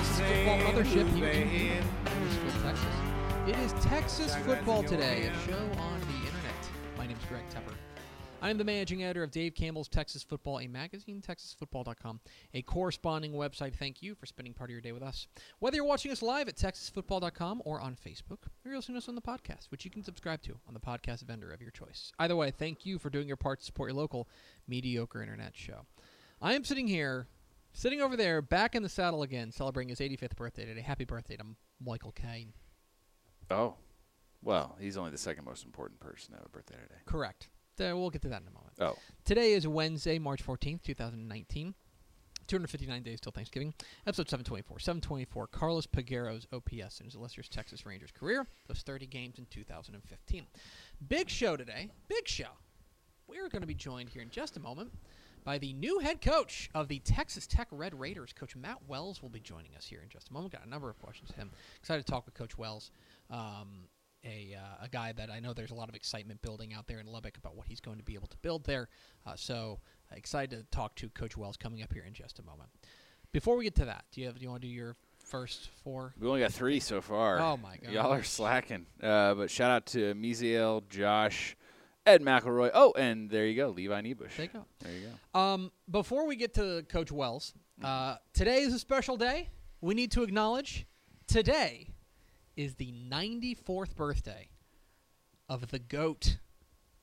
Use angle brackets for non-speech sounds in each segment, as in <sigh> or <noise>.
Texas Football Mothership here. It is Texas Football Today, a show on the internet. My name is Greg Tepper. I am the managing editor of Dave Campbell's Texas Football, a magazine, texasfootball.com, a corresponding website. Thank you for spending part of your day with us. Whether you're watching us live at texasfootball.com or on Facebook, or you're listening to us on the podcast, which you can subscribe to on the podcast vendor of your choice. Either way, thank you for doing your part to support your local mediocre internet show. I am sitting here, sitting over there, back in the saddle again, celebrating his 85th birthday today. Happy birthday to Michael Caine. Oh, well, he's only the second most important person to have a birthday today. Correct. Uh, we'll get to that in a moment. Oh, Today is Wednesday, March 14th, 2019. 259 days till Thanksgiving. Episode 724. 724. Carlos Peguero's OPS in his illustrious Texas Rangers career. Those 30 games in 2015. Big show today. Big show. We're going to be joined here in just a moment by the new head coach of the Texas Tech Red Raiders. Coach Matt Wells will be joining us here in just a moment. Got a number of questions to him. Excited to talk with Coach Wells. Um, a, uh, a guy that I know there's a lot of excitement building out there in Lubbock about what he's going to be able to build there. Uh, so uh, excited to talk to Coach Wells coming up here in just a moment. Before we get to that, do you have do you want to do your first four? we only got three so far. Oh, my God. Y'all are slacking. Uh, but shout out to Miziel, Josh, Ed McElroy. Oh, and there you go, Levi Nebush. There you go. There you go. Um, before we get to Coach Wells, uh, today is a special day. We need to acknowledge today is the 94th birthday of the GOAT,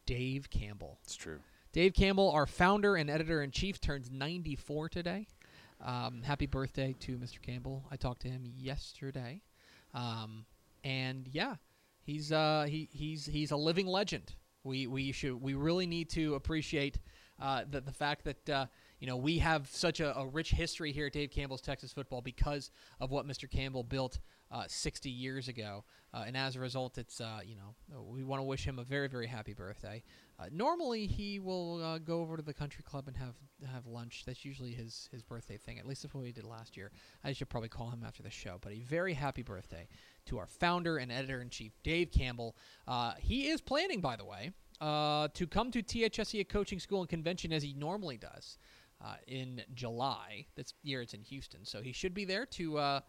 Dave Campbell. It's true. Dave Campbell, our founder and editor in chief, turns 94 today. Um, happy birthday to Mr. Campbell. I talked to him yesterday, um, and yeah, he's uh, he, he's he's a living legend. We we should we really need to appreciate uh, the the fact that uh, you know we have such a, a rich history here at Dave Campbell's Texas Football because of what Mr. Campbell built uh, 60 years ago, uh, and as a result, it's uh, you know we want to wish him a very very happy birthday. Uh, normally, he will uh, go over to the country club and have have lunch. That's usually his his birthday thing. At least that's what he did last year. I should probably call him after the show. But a very happy birthday to our founder and editor in chief, Dave Campbell. Uh, he is planning, by the way, uh, to come to THSCA Coaching School and Convention as he normally does uh, in July. This year it's in Houston, so he should be there to uh,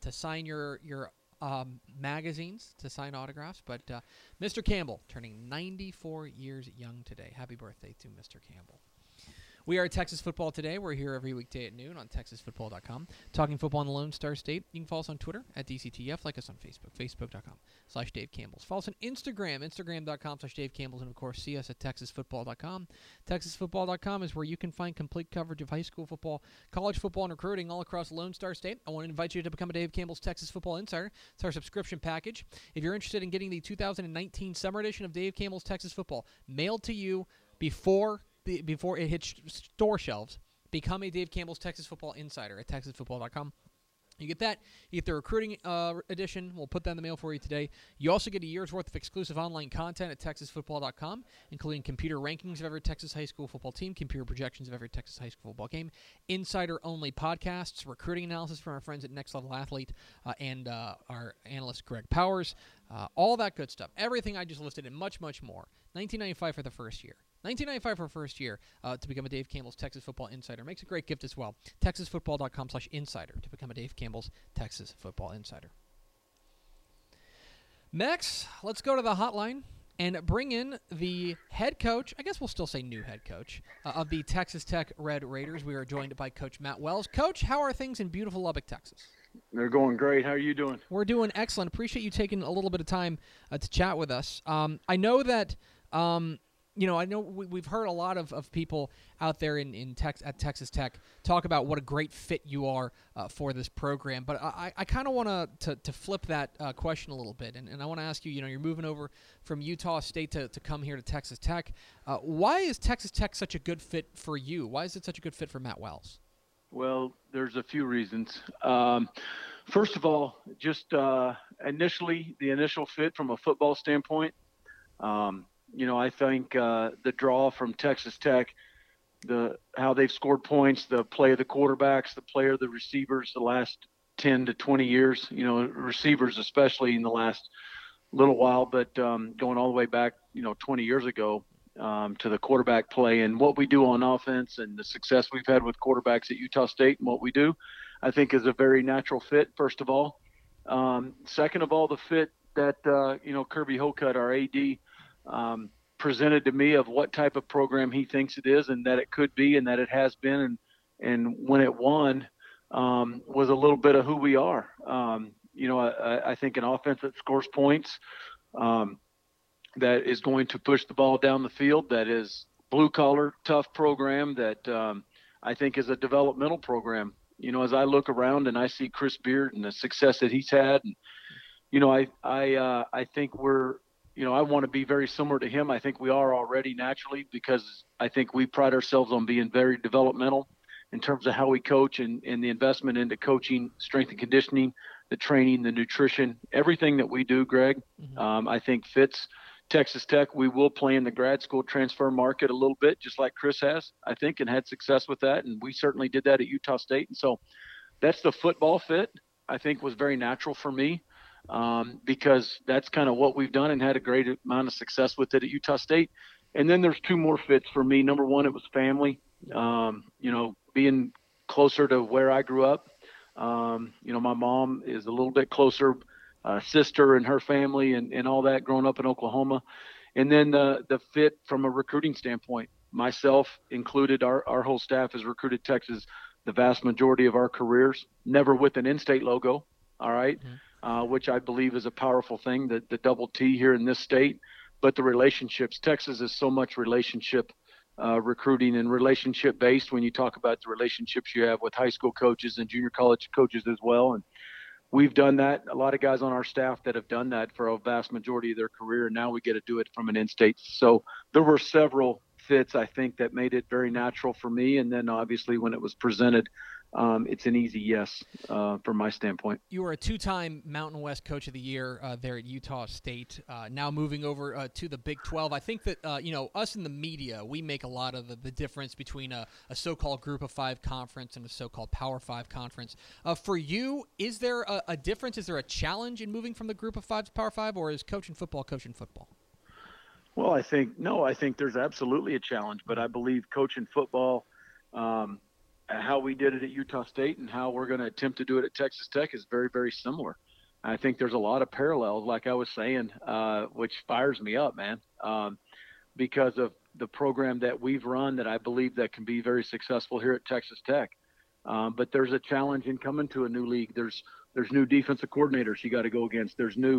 to sign your your um, magazines, to sign autographs. But uh, Mr. Campbell turning 94 years young today. Happy birthday to Mr. Campbell. We are Texas Football Today. We're here every weekday at noon on TexasFootball.com. Talking football in the Lone Star State. You can follow us on Twitter at DCTF. Like us on Facebook, Facebook.com slash Dave Campbell's. Follow us on Instagram, Instagram.com slash Dave Campbell's. And, of course, see us at TexasFootball.com. TexasFootball.com is where you can find complete coverage of high school football, college football, and recruiting all across Lone Star State. I want to invite you to become a Dave Campbell's Texas Football Insider. It's our subscription package. If you're interested in getting the 2019 summer edition of Dave Campbell's Texas Football mailed to you before be- before it hits store shelves, become a Dave Campbell's Texas Football Insider at TexasFootball.com. You get that. You get the recruiting uh, edition. We'll put that in the mail for you today. You also get a year's worth of exclusive online content at TexasFootball.com, including computer rankings of every Texas high school football team, computer projections of every Texas high school football game, insider-only podcasts, recruiting analysis from our friends at Next Level Athlete, uh, and uh, our analyst Greg Powers. Uh, all that good stuff. Everything I just listed and much, much more. 1995 for the first year. 1995 for first year uh, to become a Dave Campbell's Texas Football Insider. Makes a great gift as well. TexasFootball.com slash insider to become a Dave Campbell's Texas Football Insider. Next, let's go to the hotline and bring in the head coach. I guess we'll still say new head coach uh, of the Texas Tech Red Raiders. We are joined by Coach Matt Wells. Coach, how are things in beautiful Lubbock, Texas? They're going great. How are you doing? We're doing excellent. Appreciate you taking a little bit of time uh, to chat with us. Um, I know that. Um, you know, I know we, we've heard a lot of, of people out there in, in Tex, at Texas Tech talk about what a great fit you are uh, for this program. But I, I kind of want to to flip that uh, question a little bit. And, and I want to ask you, you know, you're moving over from Utah State to, to come here to Texas Tech. Uh, why is Texas Tech such a good fit for you? Why is it such a good fit for Matt Wells? Well, there's a few reasons. Um, First of all, just uh, initially, the initial fit from a football standpoint, um, you know, I think uh, the draw from Texas Tech, the how they've scored points, the play of the quarterbacks, the play of the receivers, the last 10 to 20 years, you know, receivers especially in the last little while, but um, going all the way back, you know, 20 years ago um, to the quarterback play and what we do on offense and the success we've had with quarterbacks at Utah State and what we do, I think is a very natural fit. First of all, um, second of all, the fit that uh, you know Kirby Hocutt, our AD, um, presented to me of what type of program he thinks it is and that it could be and that it has been and and when it won um, was a little bit of who we are. Um, you know, I, I, think an offense that scores points, um, that is going to push the ball down the field, that is blue collar, tough program that um, I think is a developmental program. You know, as I look around and I see Chris Beard and the success that he's had, and, you know, I I uh, I think we're you know, I want to be very similar to him. I think we are already naturally because I think we pride ourselves on being very developmental in terms of how we coach and, and the investment into coaching, strength and conditioning, the training, the nutrition, everything that we do, Greg, mm-hmm. um, I think fits Texas Tech. We will play in the grad school transfer market a little bit, just like Chris has, I think, and had success with that. And we certainly did that at Utah State. And so that's the football fit, I think, was very natural for me um, because that's kind of what we've done and had a great amount of success with it at Utah State. And then there's two more fits for me. Number one, it was family. Um, you know, being closer to where I grew up. Um, you know, my mom is a little bit closer, uh, sister and her family and, and all that growing up in Oklahoma. And then the, the fit from a recruiting standpoint, myself included, our, our whole staff has recruited Texas the vast majority of our careers, never with an in-state logo. All right? mm-hmm uh, which I believe is a powerful thing, the, the double T here in this state. But the relationships, Texas is so much relationship uh, recruiting and relationship based when you talk about the relationships you have with high school coaches and junior college coaches as well. And we've done that. A lot of guys on our staff that have done that for a vast majority of their career. And now we get to do it from an in state. So there were several fits, I think, that made it very natural for me. And then obviously when it was presented, um, it's an easy yes uh, from my standpoint. You were a two-time Mountain West Coach of the Year uh, there at Utah State. Uh, now moving over uh, to the Big 12, I think that uh, you know us in the media, we make a lot of the, the difference between a, a, so-called Group of Five conference and a so-called Power Five conference. Uh, for you, is there a, a, difference? Is there a challenge in moving from the Group of Five to Power Five, or is coaching football coaching football? Well, I think no. I think there's absolutely a challenge, but I believe coaching football. Um, how we did it at Utah State and how we're going to attempt to do it at Texas Tech is very, very similar. I think there's a lot of parallels, like I was saying, uh, which fires me up, man, um, because of the program that we've run that I believe that can be very successful here at Texas Tech. Um, but there's a challenge in coming to a new league. There's there's new defensive coordinators you got to go against. There's new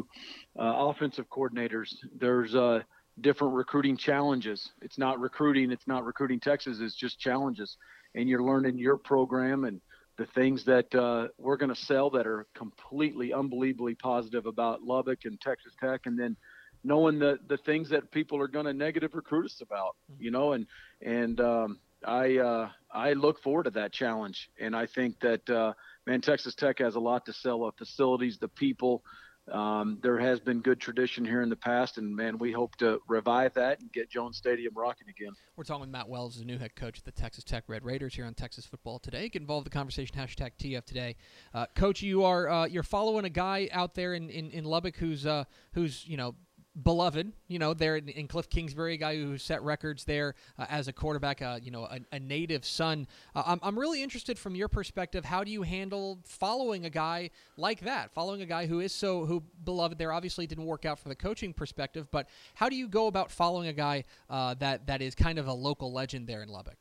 uh, offensive coordinators. There's uh, different recruiting challenges. It's not recruiting. It's not recruiting Texas. It's just challenges and you're learning your program and the things that uh, we're going to sell that are completely unbelievably positive about Lubbock and Texas Tech, and then knowing the the things that people are going to negative recruit us about, you know, and and um, I uh, I look forward to that challenge, and I think that uh, man, Texas Tech has a lot to sell: the facilities, the people, um, there has been good tradition here in the past, and man, we hope to revive that and get Jones Stadium rocking again. We're talking with Matt Wells, the new head coach of the Texas Tech Red Raiders here on Texas Football Today. Get involved in the conversation hashtag TF Today. Uh, coach, you are uh, you're following a guy out there in, in, in Lubbock who's uh, who's you know beloved, you know, there in, in, Cliff Kingsbury, a guy who set records there uh, as a quarterback, uh, you know, a, a native son. Uh, I'm, I'm really interested from your perspective. How do you handle following a guy like that? Following a guy who is so who beloved there obviously didn't work out from the coaching perspective, but how do you go about following a guy uh, that that is kind of a local legend there in Lubbock?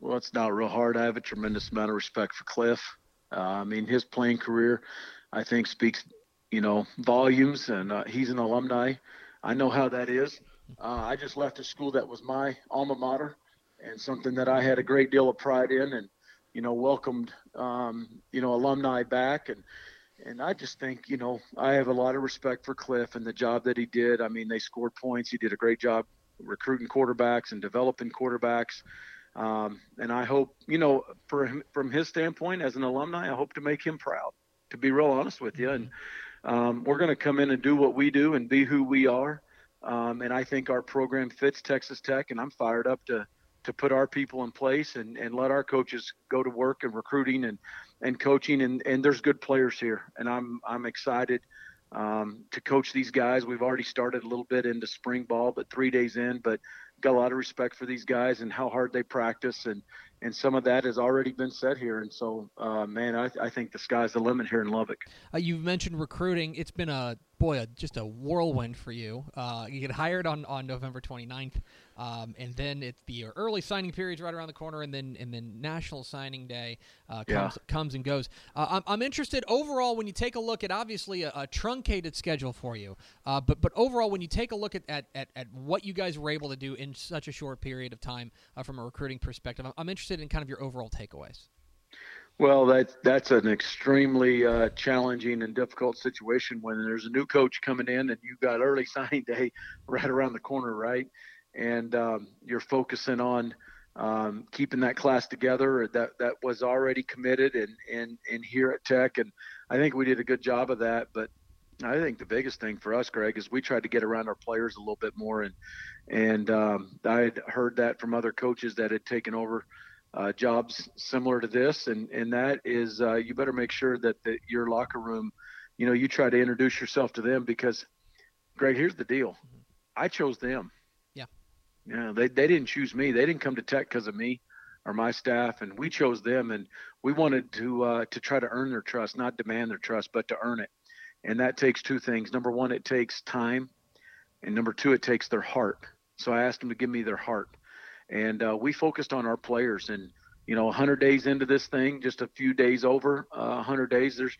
Well, it's not real hard. I have a tremendous amount of respect for Cliff. Uh, I mean, his playing career, I think, speaks you know, volumes, and uh, he's an alumni. I know how that is. Uh, I just left a school that was my alma mater and something that I had a great deal of pride in, and you know, welcomed um, you know alumni back, and and I just think you know I have a lot of respect for Cliff and the job that he did. I mean, they scored points. He did a great job recruiting quarterbacks and developing quarterbacks. Um, and I hope, you know, for him, from his standpoint as an alumni, I hope to make him proud to be real honest with you. And um, we're going to come in and do what we do and be who we are. Um, and I think our program fits Texas Tech, and I'm fired up to to put our people in place and, and let our coaches go to work and recruiting and, and coaching. And, and there's good players here, and I'm I'm excited um, to coach these guys. We've already started a little bit into spring ball, but three days in, but got a lot of respect for these guys and how hard they practice and and some of that has already been said here. And so, uh, man, I, I, think the sky's the limit here in Lubbock. Uh, you've mentioned recruiting. It's been a boy, a, just a whirlwind for you. Uh, you get hired on, on November 29th, um, and then it's the early signing period's right around the corner, and then and then National Signing Day uh, comes yeah. comes and goes. Uh, I'm, I'm interested overall when you take a look at obviously a, a truncated schedule for you, uh, but but overall when you take a look at, at, at, at, what you guys were able to do in such a short period of time from a recruiting perspective, I'm, I'm interested in kind of your overall takeaways. Well, that's that's an extremely uh, challenging and difficult situation when there's a new coach coming in and you've got early <laughs> signing day right around the corner, right? And um, you're focusing on um, keeping that class together that that was already committed and and and here at Tech, and I think we did a good job of that. But I think the biggest thing for us, Greg, is we tried to get around our players a little bit more, and and um, I had heard that from other coaches that had taken over uh, jobs similar to this, and and that is uh, you better make sure that the, your locker room, you know, you try to introduce yourself to them because, Greg, here's the deal, mm-hmm. I chose them. Yeah. Yeah, they they didn't choose me. They didn't come to Tech because of me or my staff, and we chose them, and we wanted to uh, to try to earn their trust, not demand their trust, but to earn it, and that takes two things. Number one, it takes time, and number two, it takes their heart. So I asked them to give me their heart and uh, we focused on our players. And you know, 100 days into this thing, just a few days over uh, 100 days, there's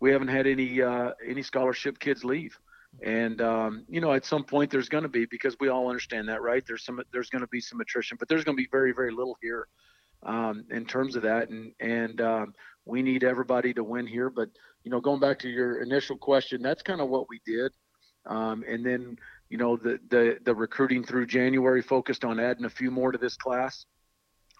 we haven't had any uh, any scholarship kids leave. And um, you know, at some point there's going to be because we all understand that, right? There's some there's going to be some attrition, but there's going to be very very little here um, in terms of that. And and um, we need everybody to win here. But you know, going back to your initial question, that's kind of what we did. Um, and then you know, the, the, the recruiting through January focused on adding a few more to this class,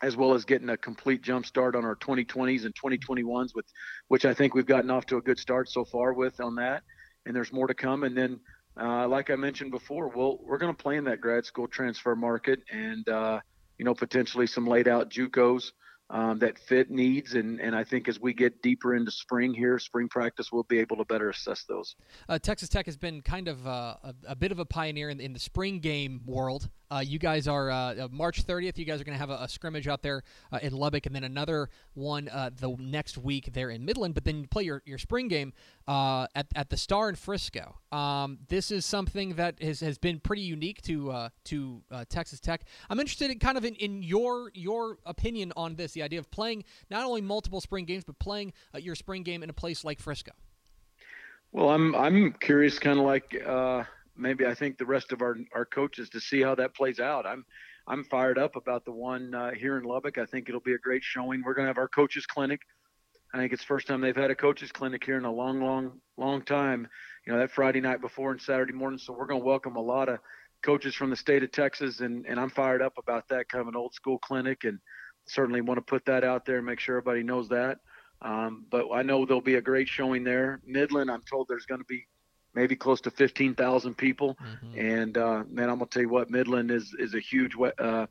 as well as getting a complete jump start on our 2020s and 2021s, with which I think we've gotten off to a good start so far with on that. And there's more to come. And then, uh, like I mentioned before, we'll, we're going to play in that grad school transfer market and, uh, you know, potentially some laid out JUCOs um, that fit needs. And, and I think as we get deeper into spring here, spring practice, we'll be able to better assess those. Uh, Texas Tech has been kind of uh, a, a, bit of a pioneer in, in the spring game world. Uh, you guys are uh, uh March 30th. You guys are going to have a, a, scrimmage out there uh, in Lubbock, and then another one the next week there in Midland. But then you play your, your spring game at at the Star in Frisco. Um, this is something that has, has been pretty unique to to Texas Tech. I'm interested in kind of in, in your your opinion on this, the idea of playing not only multiple spring games but playing your spring game in a place like Frisco. Well, I'm I'm curious, kind of like maybe I think the rest of our our coaches to see how that plays out. I'm I'm fired up about the one uh, here in Lubbock. I think it'll be a great showing. We're going to have our coaches clinic. I think it's first time they've had a coaches clinic here in a long, long, long time. You know that Friday night before and Saturday morning. So we're going to welcome a lot of coaches from the state of Texas, and and I'm fired up about that kind of an old school clinic, and certainly want to put that out there and make sure everybody knows that. Um, but I know there'll be a great showing there. Midland, I'm told there's going to be maybe close to 15,000 people. Mm-hmm. And uh, man, I'm gonna tell you what, Midland is is a huge, uh,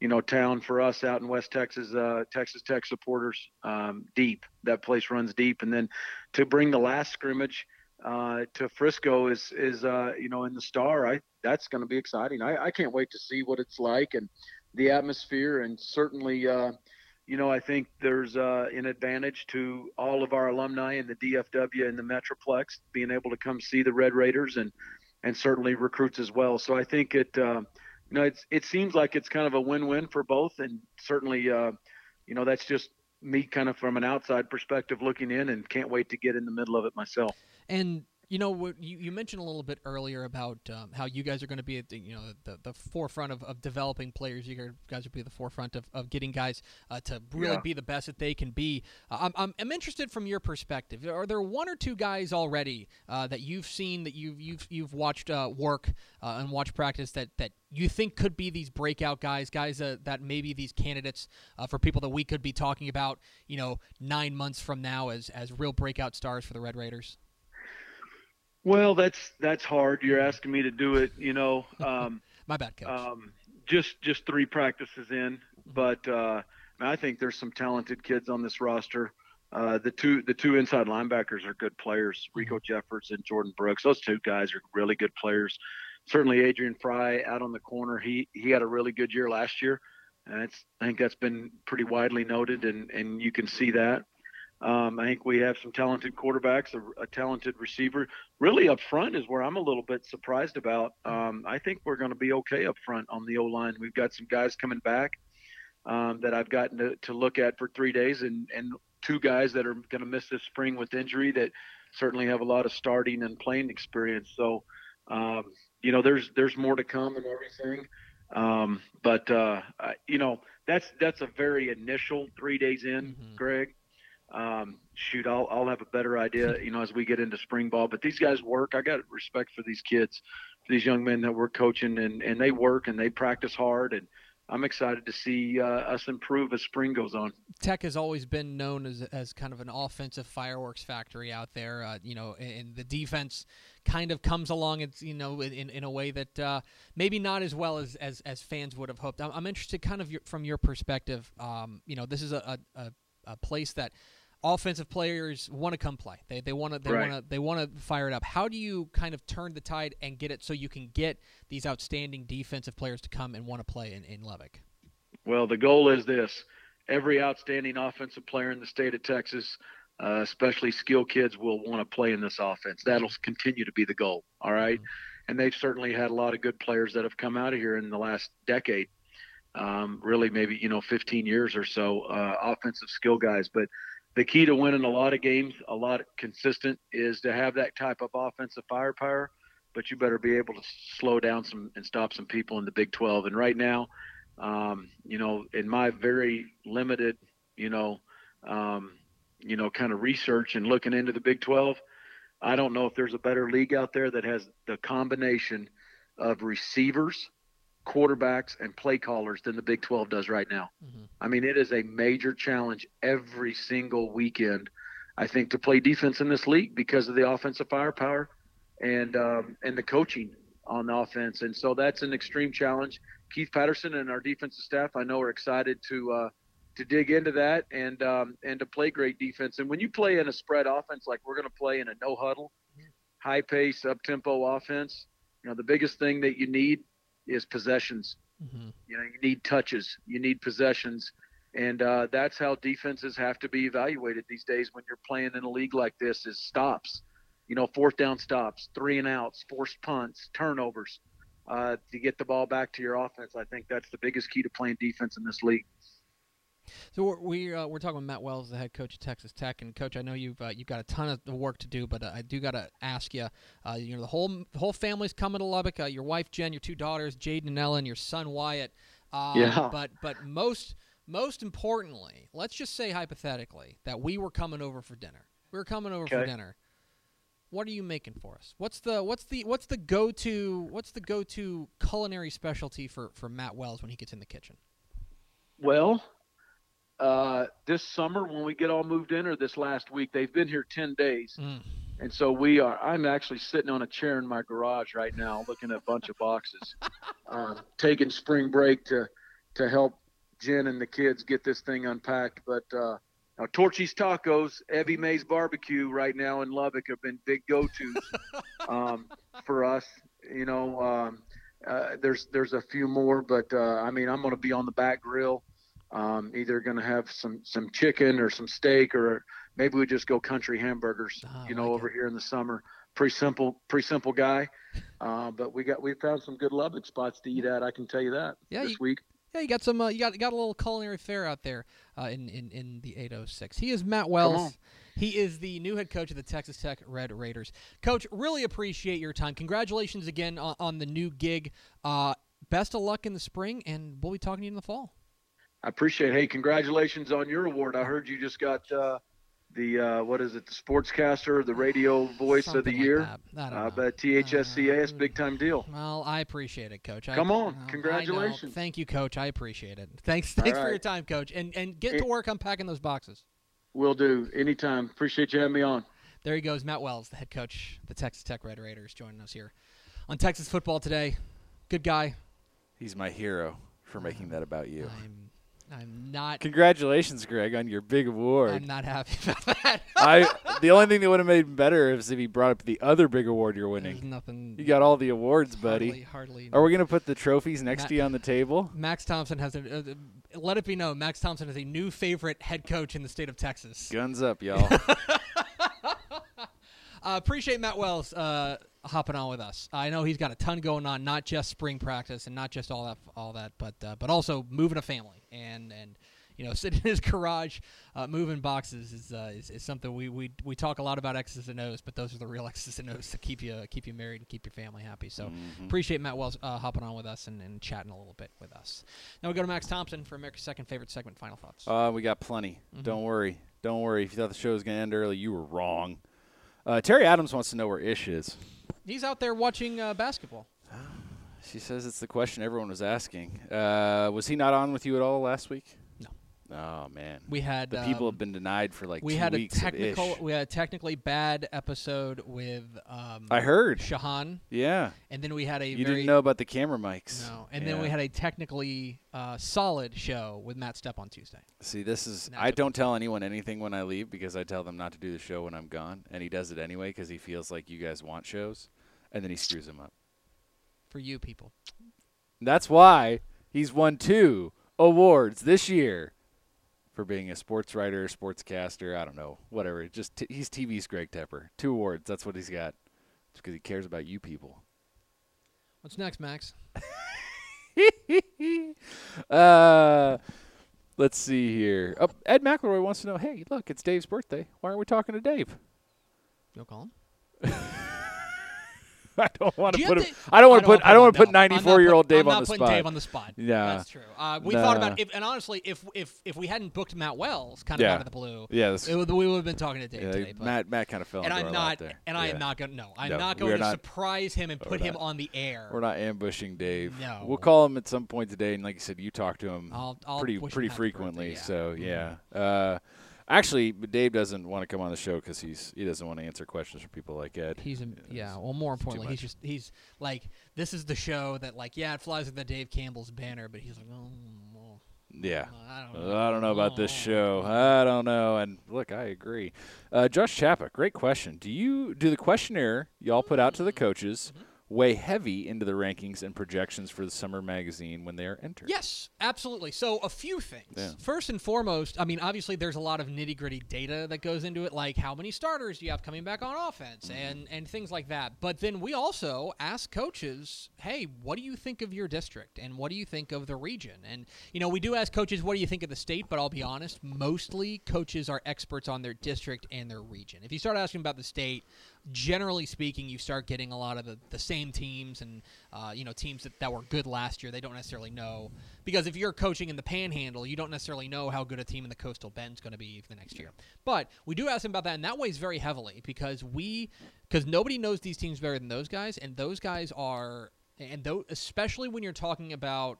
you know, town for us out in West Texas. Uh, Texas Tech supporters, um, deep. That place runs deep. And then to bring the last scrimmage uh, to Frisco is is uh, you know in the Star. I that's going to be exciting. I, I can't wait to see what it's like and the atmosphere and certainly uh, you know, I think there's uh, an advantage to all of our alumni in the DFW and the Metroplex being able to come see the Red Raiders and and certainly recruits as well. So I think it, uh, you know, it's it seems like it's kind of a win-win for both, and certainly, uh, you know, that's just me kind of from an outside perspective looking in, and can't wait to get in the middle of it myself. And You know, what you, you mentioned a little bit earlier about um, how you guys are going to be at the, you know the, the forefront of, of developing players. You guys will be at the forefront of, of getting guys uh, to really Yeah. be the best that they can be. Uh, I'm, I'm, I'm interested from your perspective. Are there one or two guys already uh, that you've seen that you've you've you've watched uh, work uh, and watch practice that that you think could be these breakout guys, guys uh, that maybe these candidates uh, for people that we could be talking about, you know, nine months from now as as real breakout stars for the Red Raiders? Well, that's that's hard. You're asking me to do it. You know, um, <laughs> My bad, coach. um, just just three practices in, but uh, I think there's some talented kids on this roster. Uh, the two the two inside linebackers are good players, Riko Jeffers and Jordyn Brooks. Those two guys are really good players. Certainly, Adrian Frye out on the corner. He he had a really good year last year, and it's I think that's been pretty widely noted, and and you can see that. Um, I think we have some talented quarterbacks, a, a talented receiver. Really, up front is where I'm a little bit surprised about. Um, I think we're going to be okay up front on the O line. We've got some guys coming back um, that I've gotten to, to look at for three days, and, and two guys that are going to miss this spring with injury that certainly have a lot of starting and playing experience. So, um, you know, there's there's more to come and everything. Um, but uh, I, you know, that's that's a very initial three days in, Mhm. Greg um, shoot, I'll I'll have a better idea, you know, as we get into spring ball. But these guys work. I got respect for these kids, for these young men that we're coaching, and and they work and they practice hard, and I'm excited to see uh, us improve as spring goes on. Tech has always been known as as kind of an offensive fireworks factory out there. Uh, you know, and, the defense kind of comes along. It's you know in, in a way that uh, maybe not as well as, as, as fans would have hoped. I'm, interested, kind of your, from your perspective. Um, you know, this is a, a, a place that offensive players want to come play. They they want to they Right. want to they want to fire it up. How do you kind of turn the tide and get it so you can get these outstanding defensive players to come and want to play in, in Lubbock? Well, the goal is this: every outstanding offensive player in the state of Texas, uh, especially skill kids, will want to play in this offense. That'll continue to be the goal. All right? and they've certainly had a lot of good players that have come out of here in the last decade. Um, really, maybe you know, 15 years or so, uh, offensive skill guys. But the key to winning a lot of games, a lot consistent, is to have that type of offensive firepower. But you better be able to slow down some and stop some people in the Big 12. And right now, um, you know, in my very limited, you know, um, you know, kind of research and looking into the Big 12, I don't know if there's a better league out there that has the combination of receivers, quarterbacks, and play callers than the Big 12 does right now. Mhm. I mean, it is a major challenge every single weekend, I think, to play defense in this league because of the offensive firepower and um, and the coaching on the offense. And so that's an extreme challenge. Keith Patterson and our defensive staff, I know, are excited to uh, to dig into that and um, and to play great defense. And when you play in a spread offense like we're going to play in a no huddle, high pace, up tempo offense, you know, the biggest thing that you need is possessions. Mm-hmm. You know, you need touches, you need possessions, and uh, that's how defenses have to be evaluated these days when you're playing in a league like this: is stops. You know, fourth down stops, three and outs, forced punts, turnovers. Uh, to get the ball back to your offense, I think that's the biggest key to playing defense in this league. So we're we, uh, we're talking with Matt Wells, the head coach of Texas Tech, and coach, I know you've uh, you've got a ton of work to do, but uh, I do got to ask you, uh, you know, the whole the whole family's coming to Lubbock. Uh, your wife Jen, your two daughters, Jaden and Ellen, your son Wyatt. Um, Yeah. But but most most importantly, let's just say hypothetically that we were coming over for dinner. We were coming over for dinner. What are you making for us? What's the what's the what's the go to what's the go to culinary specialty for for Matt Wells when he gets in the kitchen? Well, uh, this summer when we get all moved in, or this last week, they've been here ten days. Mm. And so we are. I'm actually sitting on a chair in my garage right now, looking at a bunch of boxes, <laughs> um, taking spring break to to help Jen and the kids get this thing unpacked. But uh, now Torchy's Tacos, Evie Mae's Barbecue, right now in Lubbock have been big go-tos <laughs> um, for us. You know, um, uh, there's there's a few more, but uh, I mean, I'm going to be on the back grill. Um, either going to have some some chicken or some steak or maybe we just go country hamburgers I you know like over here in the summer pretty simple pretty simple guy <laughs> uh, but we got we found some good lubbock spots to eat at i can tell you that Yeah, this you- week Yeah, you got some. Uh, you got you got a little culinary fair out there uh, in, in in the 806. He is Matt. Wells. He is the new head coach of the Texas Tech Red Raiders. Coach, really appreciate your time. Congratulations again on, on the new gig. Uh, best of luck in the spring, and we'll be talking to you in the fall. I appreciate. It. Hey, congratulations on your award. I heard you just got uh, the uh, what is it? The sportscaster, the radio voice of the Something like year. that. I don't Uh, know. but THSCA is big time deal. Well, I appreciate it, Coach. I- Come on. I know. Congratulations. Thank you, Coach. I appreciate it. Thanks, thanks for your time, Coach, and and get It- to work unpacking those boxes. Will do anytime. Appreciate you having me on. There he goes, Matt Wells, the head coach of the Texas Tech Red Raiders, joining us here on Texas football today. Good guy. He's my hero for making that about you. I'm I'm not Congratulations, Greg, on your big award. I'm not happy <laughs> about that. I the only thing that would have made better is if he brought up the other big award you're There's winning. nothing. You got all the awards, buddy. Hardly, hardly. Are we gonna put the trophies next Matt- to you on the table? Max Thompson has a. Uh, let it be known, Max Thompson is a new favorite head coach in the state of Texas. Guns up, y'all. <laughs> Uh, appreciate Matt Wells uh, hopping on with us. I know he's got a ton going on, not just spring practice and not just all that, all that, but uh, but also moving a family and and you know <laughs> sitting in his garage uh, moving boxes is, uh, is is something we, we we talk a lot about X's and O's, but those are the real <laughs> X's and O's to keep you keep you married and keep your family happy. So appreciate Matt Wells uh, hopping on with us and, and chatting a little bit with us. Now we go to Max Thompson for America's second favorite segment. Final thoughts. Uh, we got plenty. Mm-hmm. Don't worry. Don't worry. If you thought the show was going to end early, you were wrong. Uh, Terry Adams wants to know where Ish is. He's out there watching uh, basketball. She says it's the question everyone was asking. Uh, was he not on with you at all last week? No. Oh man. We had the people um, have been denied for like we two had a technical we had a technically bad episode with um I heard. Shahan Yeah. and then we had a You very didn't know about the camera mics. no and then we had a technically uh, solid show with Matt Step on Tuesday. See, this is. I don't tell anyone anything when I leave because I tell them not to do the show when I'm gone, and he does it anyway because he feels like you guys want shows, and then he screws them up. For you people. That's why he's won two awards this year for being a sports writer, sportscaster. I don't know, whatever. Just t- he's TV's Greg Tepper. Two awards. That's what he's got. Just because he cares about you people. What's next, Max? <laughs> uh, let's see here. Oh, Ed McElroy wants to know. Hey, look, it's Dave's birthday. Why aren't we talking to Dave? You'll call him. <laughs> <laughs> I don't want to put him. I don't want to put. I don't want to put no, I'm not 94 year old I'm Dave not on the putting spot. Dave on the spot. Yeah. that's true. Uh, we thought about Nah. if, and honestly, if if if we hadn't booked Matt Wells, kind of Yeah. out of the blue, Yeah, it we would have been talking to Dave Yeah, today. But, Matt. Matt kind of fell and I'm not, there. and I am Yeah. not going. to No, I'm No, not going to not- surprise him and put him not. on the air. We're not ambushing Dave. No. We'll call him at some point today, and like you said, you talk to him I'll- I'll pretty pretty frequently. So yeah. Actually, Dave doesn't want to come on the show because he's he doesn't want to answer questions from people like Ed. He's a, yeah. Well, more importantly, he's just he's like this is the show that like yeah it flies under the Dave Campbell's banner, but he's like oh, well, Yeah. I don't know. I don't know about this Oh. show. I don't know. And look, I agree. Uh, Josh Chappa, great question. Do you do the questionnaire y'all put out to the coaches Mm-hmm. Weigh heavy into the rankings and projections for the summer magazine when they are entered? Yes, absolutely. So a few things. Yeah. First and foremost, I mean, obviously there's a lot of nitty gritty data that goes into it, like how many starters do you have coming back on offense Mm-hmm. and and things like that. But then we also ask coaches, hey, what do you think of your district and what do you think of the region? And you know, we do ask coaches, what do you think of the state? But I'll be honest, mostly coaches are experts on their district and their region. If you start asking about the state, generally speaking, you start getting a lot of the, the same teams and uh, you know teams that, that were good last year. They don't necessarily know because if you're coaching in the Panhandle, you don't necessarily know how good a team in the Coastal Bend's going to be for the next year. But we do ask them about that, and that weighs very heavily because we because nobody knows these teams better than those guys, and those guys are and though especially when you're talking about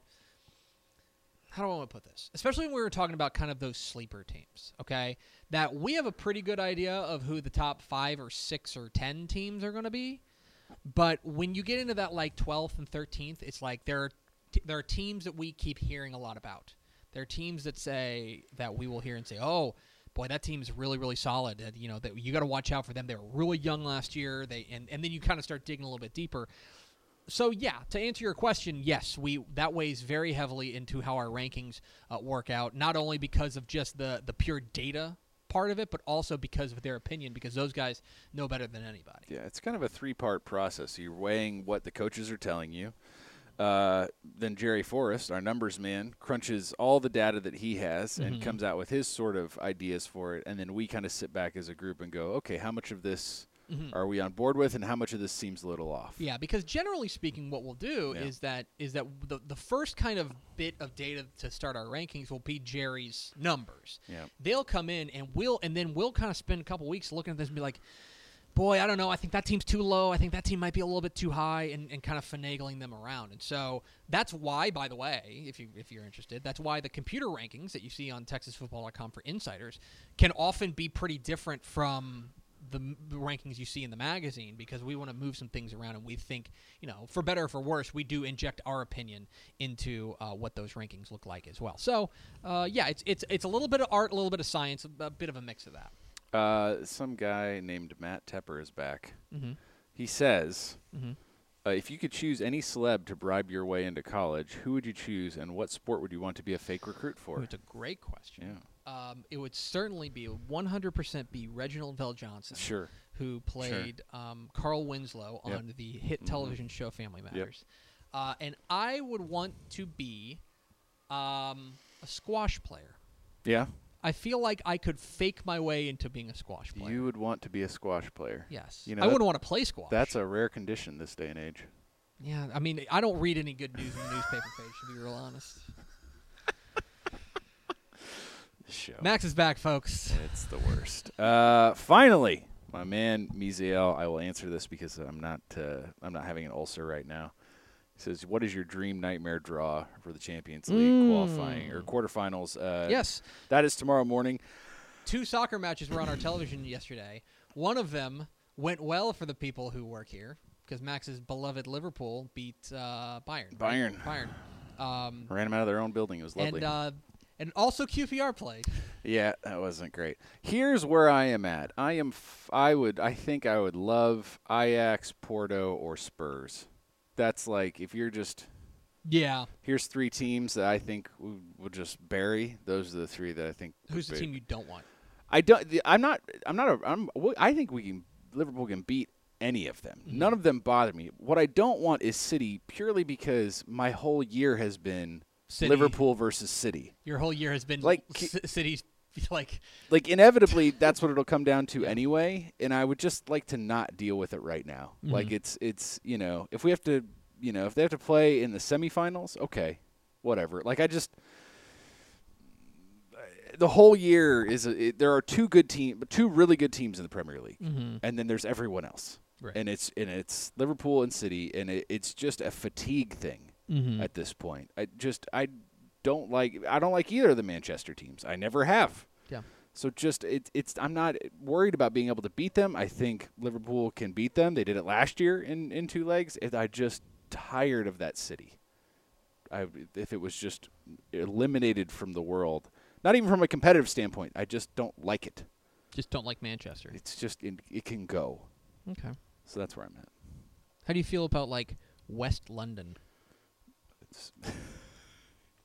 how do I want to put this? Especially when we were talking about kind of those sleeper teams, okay? That we have a pretty good idea of who the top five or six or ten teams are going to be. But when you get into that like 12th and 13th, it's like there are, t- there are teams that we keep hearing a lot about. There are teams that say that we will hear and say, oh, boy, that team's really, really solid. And, you know, that you got to watch out for them. They were really young last year. They and, and then you kind of start digging a little bit deeper so yeah, to answer your question, yes, we that weighs very heavily into how our rankings uh, work out. Not only because of just the the pure data part of it, but also because of their opinion. Because those guys know better than anybody. Yeah, it's kind of a three part process. You're weighing what the coaches are telling you. Uh, then Jerry Forrest, our numbers man, crunches all the data that he has and Mhm. comes out with his sort of ideas for it, and then we kind of sit back as a group and go, okay, how much of this Mhm. are we on board with, and how much of this seems a little off? Yeah, because generally speaking, what we'll do Yeah. is that is that the the first kind of bit of data to start our rankings will be Jerry's numbers. Yeah. They'll come in and we'll and then we'll kind of spend a couple weeks looking at this and be like, boy, I don't know. I think that team's too low. I think that team might be a little bit too high, and, and kind of finagling them around. And so that's why, by the way, if you if you're interested, that's why the computer rankings that you see on TexasFootball.com for insiders can often be pretty different from the, the rankings you see in the magazine because we want to move some things around and we think you know for better or for worse we do inject our opinion into uh, what those rankings look like as well so uh, yeah it's it's it's a little bit of art a little bit of science a, bit of a mix of that Uh, some guy named Matt Tepper is back. mm-hmm. He says, Mhm. uh, if you could choose any celeb to bribe your way into college, who would you choose, and what sport would you want to be a fake recruit for? it's a great question Yeah, um, it would certainly be 100% be Reginald VelJohnson sure. who played um, Carl Winslow Yep. on the hit Mhm. television show Family Matters. Uh, and I would want to be um, a squash player. Yeah, I feel like I could fake my way into being a squash player. you would want to be a squash player. yes. you know, I wouldn't want to play squash. That's a rare condition this day and age. yeah. I mean, I don't read any good news in the newspaper page, to be real honest. Show. Max is back, folks. It's the worst. Uh, finally, my man Miziel. I will answer this because I'm not. Uh, I'm not having an ulcer right now. He says, "What is your dream nightmare draw for the Champions League qualifying or quarterfinals?" Uh, yes. that is tomorrow morning. Two soccer matches were on our television yesterday. One of them went well for the people who work here because Max's beloved Liverpool beat uh, Bayern. Bayern. Bayern. Um, Ran them out of their own building. It was lovely. and uh, and also QPR played. Yeah, that wasn't great. Here's where I am at. I am. F- I would. I think I would love Ajax, Porto, or Spurs. That's like if you're just Yeah. here's three teams that I think we will just bury. Those are the three that I think. Who's the team you don't want? I don't. I'm not. I'm not. A, I'm. I think we can. Liverpool can beat any of them. Mm-hmm. None of them bother me. What I don't want is City, purely because my whole year has been City. Liverpool versus City. Your whole year has been Like, C- City's <laughs> like like inevitably that's what it'll come down to anyway and i would just like to not deal with it right now like Mhm. it's it's you know if we have to you know if they have to play in the semifinals okay whatever like i just the whole year is a, it, there are two good team two really good teams in the premier league mm-hmm. and then there's everyone else Right. and it's and it's liverpool and city and it, it's just a fatigue thing Mm-hmm. at this point i just i don't like i don't like either of the manchester teams i never have Yeah. so just it, it's I'm not worried about being able to beat them. I think Liverpool can beat them. They did it last year in, in two legs. I just tired of that city. I if it was just eliminated from the world, not even from a competitive standpoint. I just don't like it. Just don't like Manchester. It's just it, it can go. Okay. So that's where I'm at. How do you feel about like West London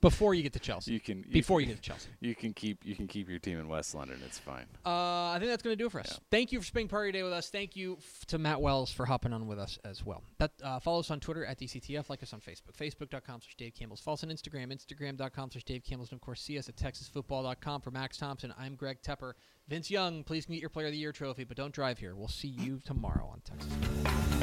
Before you get to Chelsea? you can you before can, you get to Chelsea. <laughs> you can keep you can keep your team in West London. It's fine. Uh, I think that's going to do it for us. Yeah. Thank you for spending part of your day with us. Thank you f- to Matt Wells for hopping on with us as well. That uh, follow us on Twitter at DCTF. Like us on Facebook, facebook.com slash Dave Campbell's. Follow us on Instagram, instagram.com slash Dave Campbell's. And of course, see us at texasfootball.com. For Max Thompson, I'm Greg Tepper. Vince Young, please get your Player of the Year trophy, but don't drive here. We'll see you tomorrow on Texas.